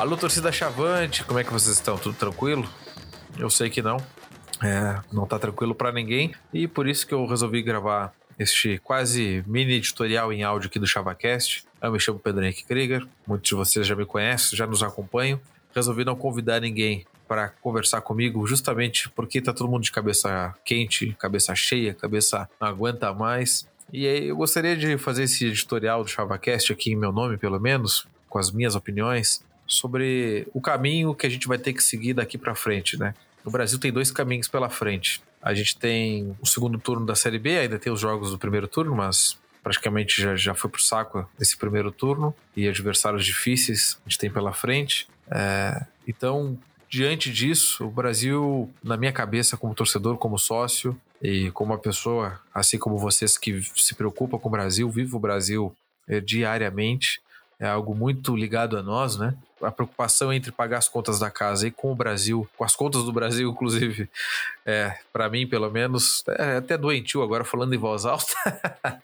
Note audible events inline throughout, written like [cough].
Alô, torcida Chavante, como é que vocês estão? Tudo tranquilo? Eu sei que não. É, não tá tranquilo para ninguém e por isso que eu resolvi gravar este quase mini editorial em áudio aqui do ChavaCast. Eu me chamo Pedro Henrique Krieger, muitos de vocês já me conhecem, já nos acompanham. Resolvi não convidar ninguém para conversar comigo, justamente porque tá todo mundo de cabeça quente, cabeça cheia, cabeça não aguenta mais. E aí eu gostaria de fazer esse editorial do ChavaCast aqui em meu nome, pelo menos, com as minhas opiniões, sobre o caminho que a gente vai ter que seguir daqui para frente, né? O Brasil tem dois caminhos pela frente. A gente tem o segundo turno da Série B, ainda tem os jogos do primeiro turno, mas praticamente já, já foi pro saco esse primeiro turno e adversários difíceis a gente tem pela frente. É, então, diante disso, o Brasil, na minha cabeça, como torcedor, como sócio e como uma pessoa, assim como vocês que se preocupa com o Brasil, vive o Brasil é, diariamente, é algo muito ligado a nós, né? A preocupação entre pagar as contas da casa e com o Brasil, com as contas do Brasil, inclusive, é, para mim, pelo menos, é até doentio agora falando em voz alta.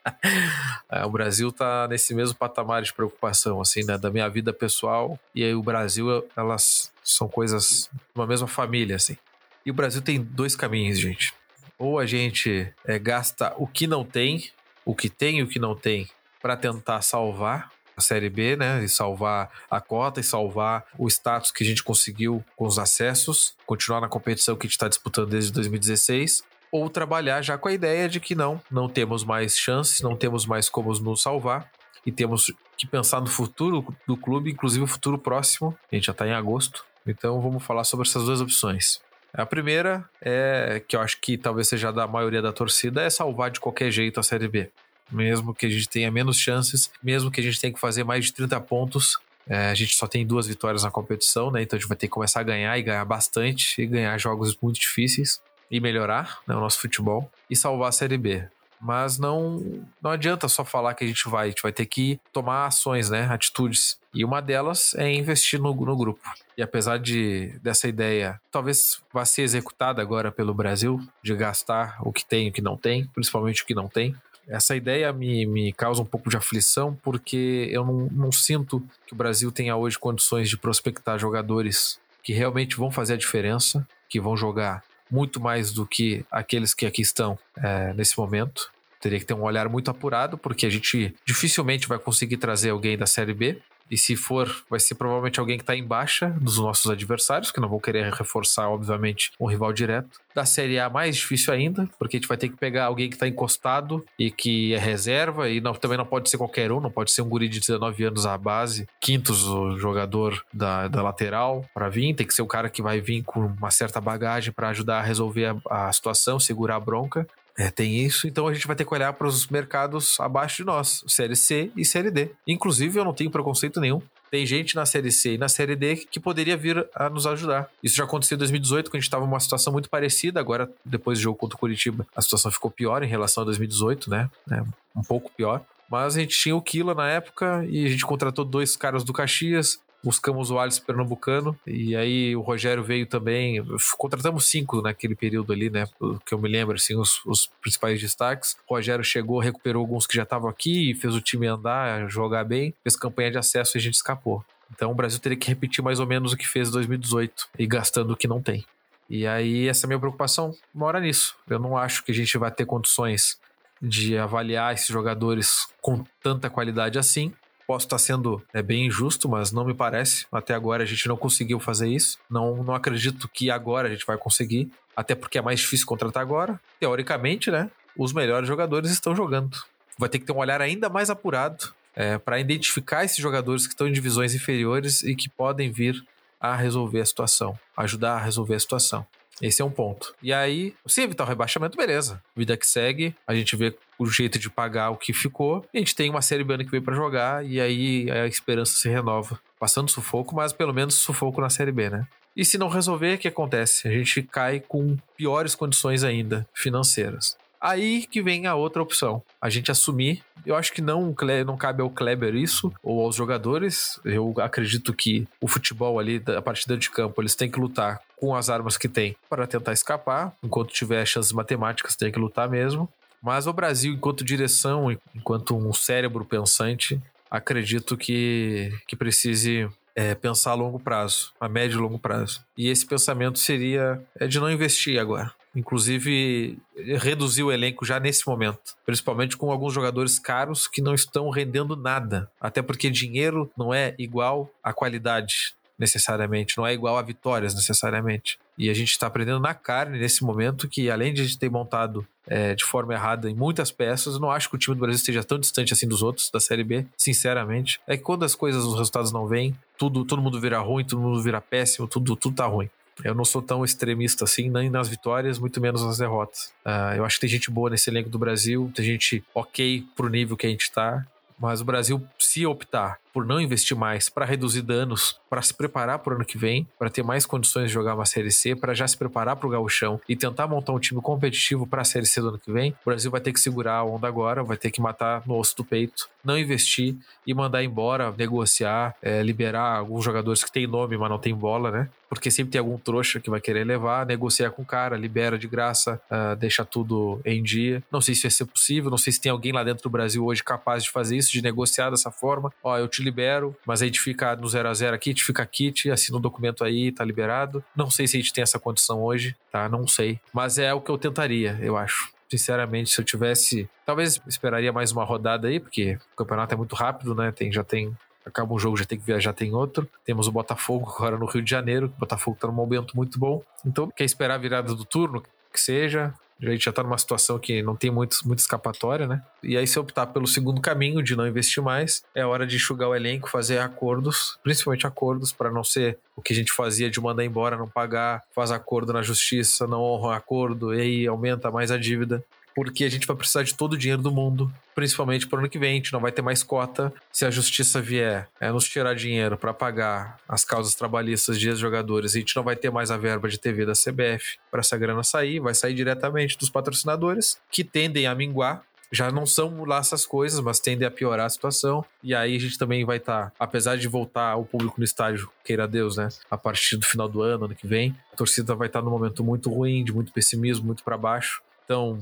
[laughs] é, o Brasil tá nesse mesmo patamar de preocupação, assim, né? Da minha vida pessoal e aí o Brasil, elas são coisas uma mesma família, assim. E o Brasil tem dois caminhos, gente. Ou a gente é, gasta o que não tem, o que tem e o que não tem, para tentar salvar a Série B, né? E salvar a cota e salvar o status que a gente conseguiu com os acessos, continuar na competição que a gente está disputando desde 2016 ou trabalhar já com a ideia de que não, não temos mais chances, não temos mais como nos salvar e temos que pensar no futuro do clube, inclusive o futuro próximo. A gente já está em agosto, então vamos falar sobre essas duas opções. A primeira é que eu acho que talvez seja da maioria da torcida é salvar de qualquer jeito a Série B mesmo que a gente tenha menos chances, mesmo que a gente tenha que fazer mais de 30 pontos. É, a gente só tem duas vitórias na competição, né? Então a gente vai ter que começar a ganhar e ganhar bastante, e ganhar jogos muito difíceis, e melhorar né, o nosso futebol, e salvar a Série B. Mas não, não adianta só falar que a gente vai, a gente vai ter que tomar ações, né? Atitudes. E uma delas é investir no, no grupo. E apesar de dessa ideia talvez vá ser executada agora pelo Brasil, de gastar o que tem e o que não tem, principalmente o que não tem, essa ideia me, me causa um pouco de aflição, porque eu não, não sinto que o Brasil tenha hoje condições de prospectar jogadores que realmente vão fazer a diferença, que vão jogar muito mais do que aqueles que aqui estão é, nesse momento. Teria que ter um olhar muito apurado, porque a gente dificilmente vai conseguir trazer alguém da Série B. E se for, vai ser provavelmente alguém que está em baixa dos nossos adversários, que não vão querer reforçar, obviamente, um rival direto. Da Série A, mais difícil ainda, porque a gente vai ter que pegar alguém que está encostado e que é reserva, e não, também não pode ser qualquer um, não pode ser um guri de 19 anos à base, quintos o jogador da, da lateral para vir, tem que ser o cara que vai vir com uma certa bagagem para ajudar a resolver a, a situação, segurar a bronca. É, tem isso, então a gente vai ter que olhar para os mercados abaixo de nós, Série C e Série D. Inclusive, eu não tenho preconceito nenhum. Tem gente na Série C e na Série D que poderia vir a nos ajudar. Isso já aconteceu em 2018, quando a gente estava numa situação muito parecida. Agora, depois do jogo contra o Curitiba, a situação ficou pior em relação a 2018, né? É, um pouco pior. Mas a gente tinha o Kila na época e a gente contratou dois caras do Caxias buscamos o Alisson Pernambucano, e aí o Rogério veio também. Contratamos cinco naquele período ali, né? Que eu me lembro, assim, os, os principais destaques. O Rogério chegou, recuperou alguns que já estavam aqui, fez o time andar, jogar bem, fez campanha de acesso e a gente escapou. Então o Brasil teria que repetir mais ou menos o que fez em 2018 e gastando o que não tem. E aí, essa minha preocupação mora nisso. Eu não acho que a gente vai ter condições de avaliar esses jogadores com tanta qualidade assim. Posso estar sendo é, bem injusto, mas não me parece. Até agora a gente não conseguiu fazer isso. Não, não acredito que agora a gente vai conseguir. Até porque é mais difícil contratar agora. Teoricamente, né? Os melhores jogadores estão jogando. Vai ter que ter um olhar ainda mais apurado é, para identificar esses jogadores que estão em divisões inferiores e que podem vir a resolver a situação, ajudar a resolver a situação. Esse é um ponto. E aí, se evitar o rebaixamento, beleza. Vida que segue, a gente vê o jeito de pagar o que ficou. a gente tem uma série B ano que veio para jogar e aí a esperança se renova. Passando sufoco, mas pelo menos sufoco na série B, né? E se não resolver, o que acontece? A gente cai com piores condições ainda financeiras. Aí que vem a outra opção. A gente assumir. Eu acho que não, não cabe ao Kleber isso, ou aos jogadores. Eu acredito que o futebol ali, a partir de campo, eles têm que lutar com as armas que tem para tentar escapar. Enquanto tiver chances matemáticas, tem que lutar mesmo. Mas o Brasil, enquanto direção, enquanto um cérebro pensante, acredito que, que precise é pensar a longo prazo, a médio e longo prazo. E esse pensamento seria é de não investir agora. Inclusive, reduzir o elenco já nesse momento. Principalmente com alguns jogadores caros que não estão rendendo nada. Até porque dinheiro não é igual à qualidade necessariamente, não é igual a vitórias necessariamente. E a gente está aprendendo na carne nesse momento que, além de a gente ter montado é, de forma errada em muitas peças, eu não acho que o time do Brasil esteja tão distante assim dos outros da Série B, sinceramente. É que quando as coisas, os resultados não vêm, tudo, todo mundo vira ruim, todo mundo vira péssimo, tudo, tudo tá ruim. Eu não sou tão extremista assim, nem nas vitórias, muito menos nas derrotas. Uh, eu acho que tem gente boa nesse elenco do Brasil, tem gente ok pro nível que a gente tá. Mas o Brasil, se optar por não investir mais para reduzir danos, para se preparar para o ano que vem, para ter mais condições de jogar uma Série C, para já se preparar para o gauchão e tentar montar um time competitivo para a Série C do ano que vem, o Brasil vai ter que segurar a onda agora, vai ter que matar no osso do peito, não investir e mandar embora, negociar, é, liberar alguns jogadores que têm nome, mas não tem bola, né? Porque sempre tem algum trouxa que vai querer levar, negociar com o cara, libera de graça, uh, deixa tudo em dia. Não sei se vai ser possível, não sei se tem alguém lá dentro do Brasil hoje capaz de fazer isso, de negociar dessa forma. Ó, eu te libero, mas a gente fica no 0 a 0 aqui, a gente fica kit, assina o um documento aí, tá liberado. Não sei se a gente tem essa condição hoje, tá? Não sei. Mas é o que eu tentaria, eu acho. Sinceramente, se eu tivesse. Talvez esperaria mais uma rodada aí, porque o campeonato é muito rápido, né? Tem, já tem acaba um jogo, já tem que viajar, tem outro. Temos o Botafogo agora no Rio de Janeiro, o Botafogo tá num momento muito bom. Então, quer esperar a virada do turno, que seja, a gente já está numa situação que não tem muito, muito escapatória, né? E aí, se optar pelo segundo caminho de não investir mais, é hora de enxugar o elenco, fazer acordos, principalmente acordos, para não ser o que a gente fazia de mandar embora, não pagar, faz acordo na justiça, não honra acordo, e aí aumenta mais a dívida porque a gente vai precisar de todo o dinheiro do mundo, principalmente para o ano que vem. A gente não vai ter mais cota. Se a justiça vier é, nos tirar dinheiro para pagar as causas trabalhistas de ex-jogadores, a gente não vai ter mais a verba de TV da CBF para essa grana sair, vai sair diretamente dos patrocinadores, que tendem a minguar já não são lá essas coisas, mas tendem a piorar a situação. E aí a gente também vai estar, tá, apesar de voltar o público no estádio, queira Deus, né? A partir do final do ano, ano que vem, a torcida vai estar tá num momento muito ruim, de muito pessimismo, muito para baixo. Então,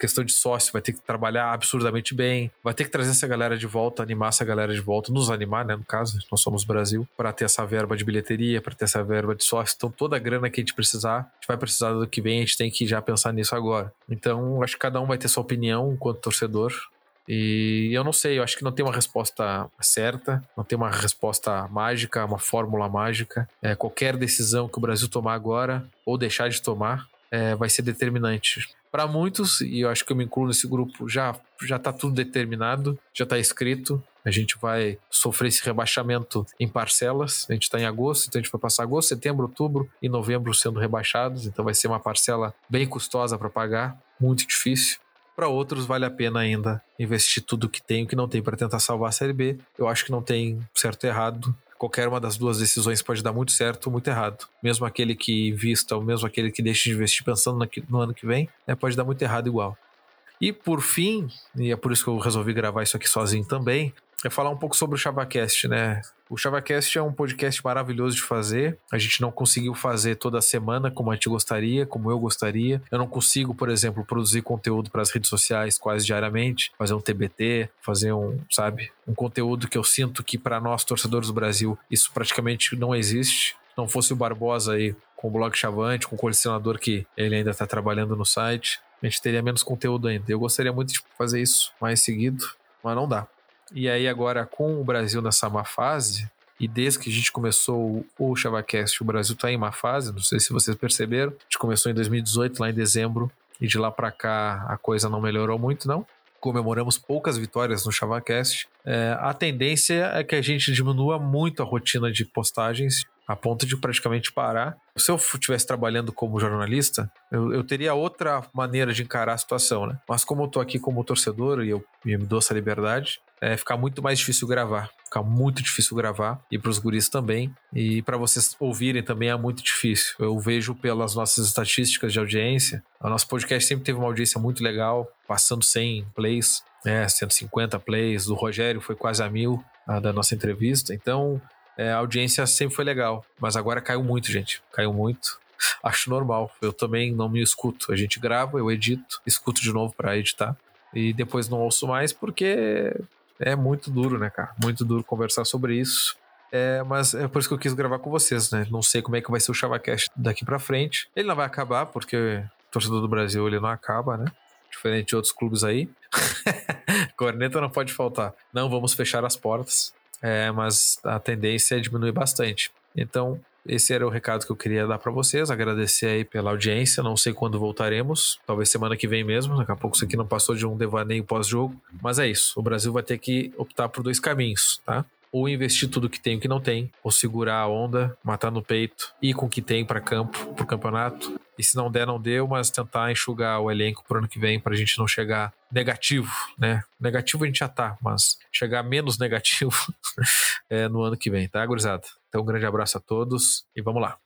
questão de sócio, vai ter que trabalhar absurdamente bem, vai ter que trazer essa galera de volta, animar essa galera de volta, nos animar, né? No caso, nós somos Brasil, para ter essa verba de bilheteria, para ter essa verba de sócio. Então, toda a grana que a gente precisar, a gente vai precisar do que vem, a gente tem que já pensar nisso agora. Então, acho que cada um vai ter sua opinião enquanto torcedor. E eu não sei, eu acho que não tem uma resposta certa, não tem uma resposta mágica, uma fórmula mágica. É, qualquer decisão que o Brasil tomar agora, ou deixar de tomar, é, vai ser determinante. Para muitos, e eu acho que eu me incluo nesse grupo, já já está tudo determinado, já está escrito. A gente vai sofrer esse rebaixamento em parcelas. A gente está em agosto, então a gente vai passar agosto, setembro, outubro e novembro sendo rebaixados. Então vai ser uma parcela bem custosa para pagar, muito difícil. Para outros, vale a pena ainda investir tudo que tem, o que não tem para tentar salvar a Série B. Eu acho que não tem certo e errado qualquer uma das duas decisões pode dar muito certo ou muito errado. Mesmo aquele que invista ou mesmo aquele que deixe de investir pensando no ano que vem, né, pode dar muito errado igual. E por fim, e é por isso que eu resolvi gravar isso aqui sozinho também, é falar um pouco sobre o ChavaCast, né? O ChavaCast é um podcast maravilhoso de fazer. A gente não conseguiu fazer toda semana como a gente gostaria, como eu gostaria. Eu não consigo, por exemplo, produzir conteúdo para as redes sociais quase diariamente, fazer um TBT, fazer um, sabe, um conteúdo que eu sinto que para nós torcedores do Brasil isso praticamente não existe. Não fosse o Barbosa aí com o blog Chavante, com o colecionador que ele ainda está trabalhando no site, a gente teria menos conteúdo ainda. Eu gostaria muito de fazer isso mais seguido, mas não dá. E aí agora com o Brasil nessa má fase, e desde que a gente começou o ChavaCast, o Brasil está em má fase, não sei se vocês perceberam. A gente começou em 2018, lá em dezembro, e de lá para cá a coisa não melhorou muito, não. Comemoramos poucas vitórias no ChavaCast. É, a tendência é que a gente diminua muito a rotina de postagens a ponto de praticamente parar. Se eu estivesse trabalhando como jornalista, eu, eu, teria outra maneira de encarar a situação, né? Mas como eu tô aqui como torcedor e eu, eu me dou essa liberdade, é ficar muito mais difícil gravar. Ficar muito difícil gravar e para os guris também. E para vocês ouvirem também é muito difícil. Eu vejo pelas nossas estatísticas de audiência, o nosso podcast sempre teve uma audiência muito legal, passando 100 plays, né, 150 plays. Do Rogério foi quase a mil a da nossa entrevista. Então, é, a audiência sempre foi legal, mas agora caiu muito, gente. Caiu muito. [laughs] Acho normal. Eu também não me escuto. A gente grava, eu edito, escuto de novo para editar. E depois não ouço mais porque é muito duro, né, cara? Muito duro conversar sobre isso. É, mas é por isso que eu quis gravar com vocês, né? Não sei como é que vai ser o ChavaCast daqui pra frente. Ele não vai acabar, porque o torcedor do Brasil ele não acaba, né? Diferente de outros clubes aí. [laughs] Corneta não pode faltar. Não vamos fechar as portas. É, mas a tendência é diminuir bastante. Então, esse era o recado que eu queria dar para vocês. Agradecer aí pela audiência. Não sei quando voltaremos. Talvez semana que vem mesmo. Daqui a pouco isso aqui não passou de um devaneio pós-jogo. Mas é isso. O Brasil vai ter que optar por dois caminhos, tá? Ou investir tudo que tem e o que não tem, ou segurar a onda, matar no peito, ir com o que tem para campo, pro campeonato. E se não der, não deu, mas tentar enxugar o elenco pro ano que vem pra gente não chegar negativo, né? Negativo a gente já tá, mas chegar menos [laughs] negativo [laughs] é, no ano que vem, tá, gurizada? Então, um grande abraço a todos e vamos lá.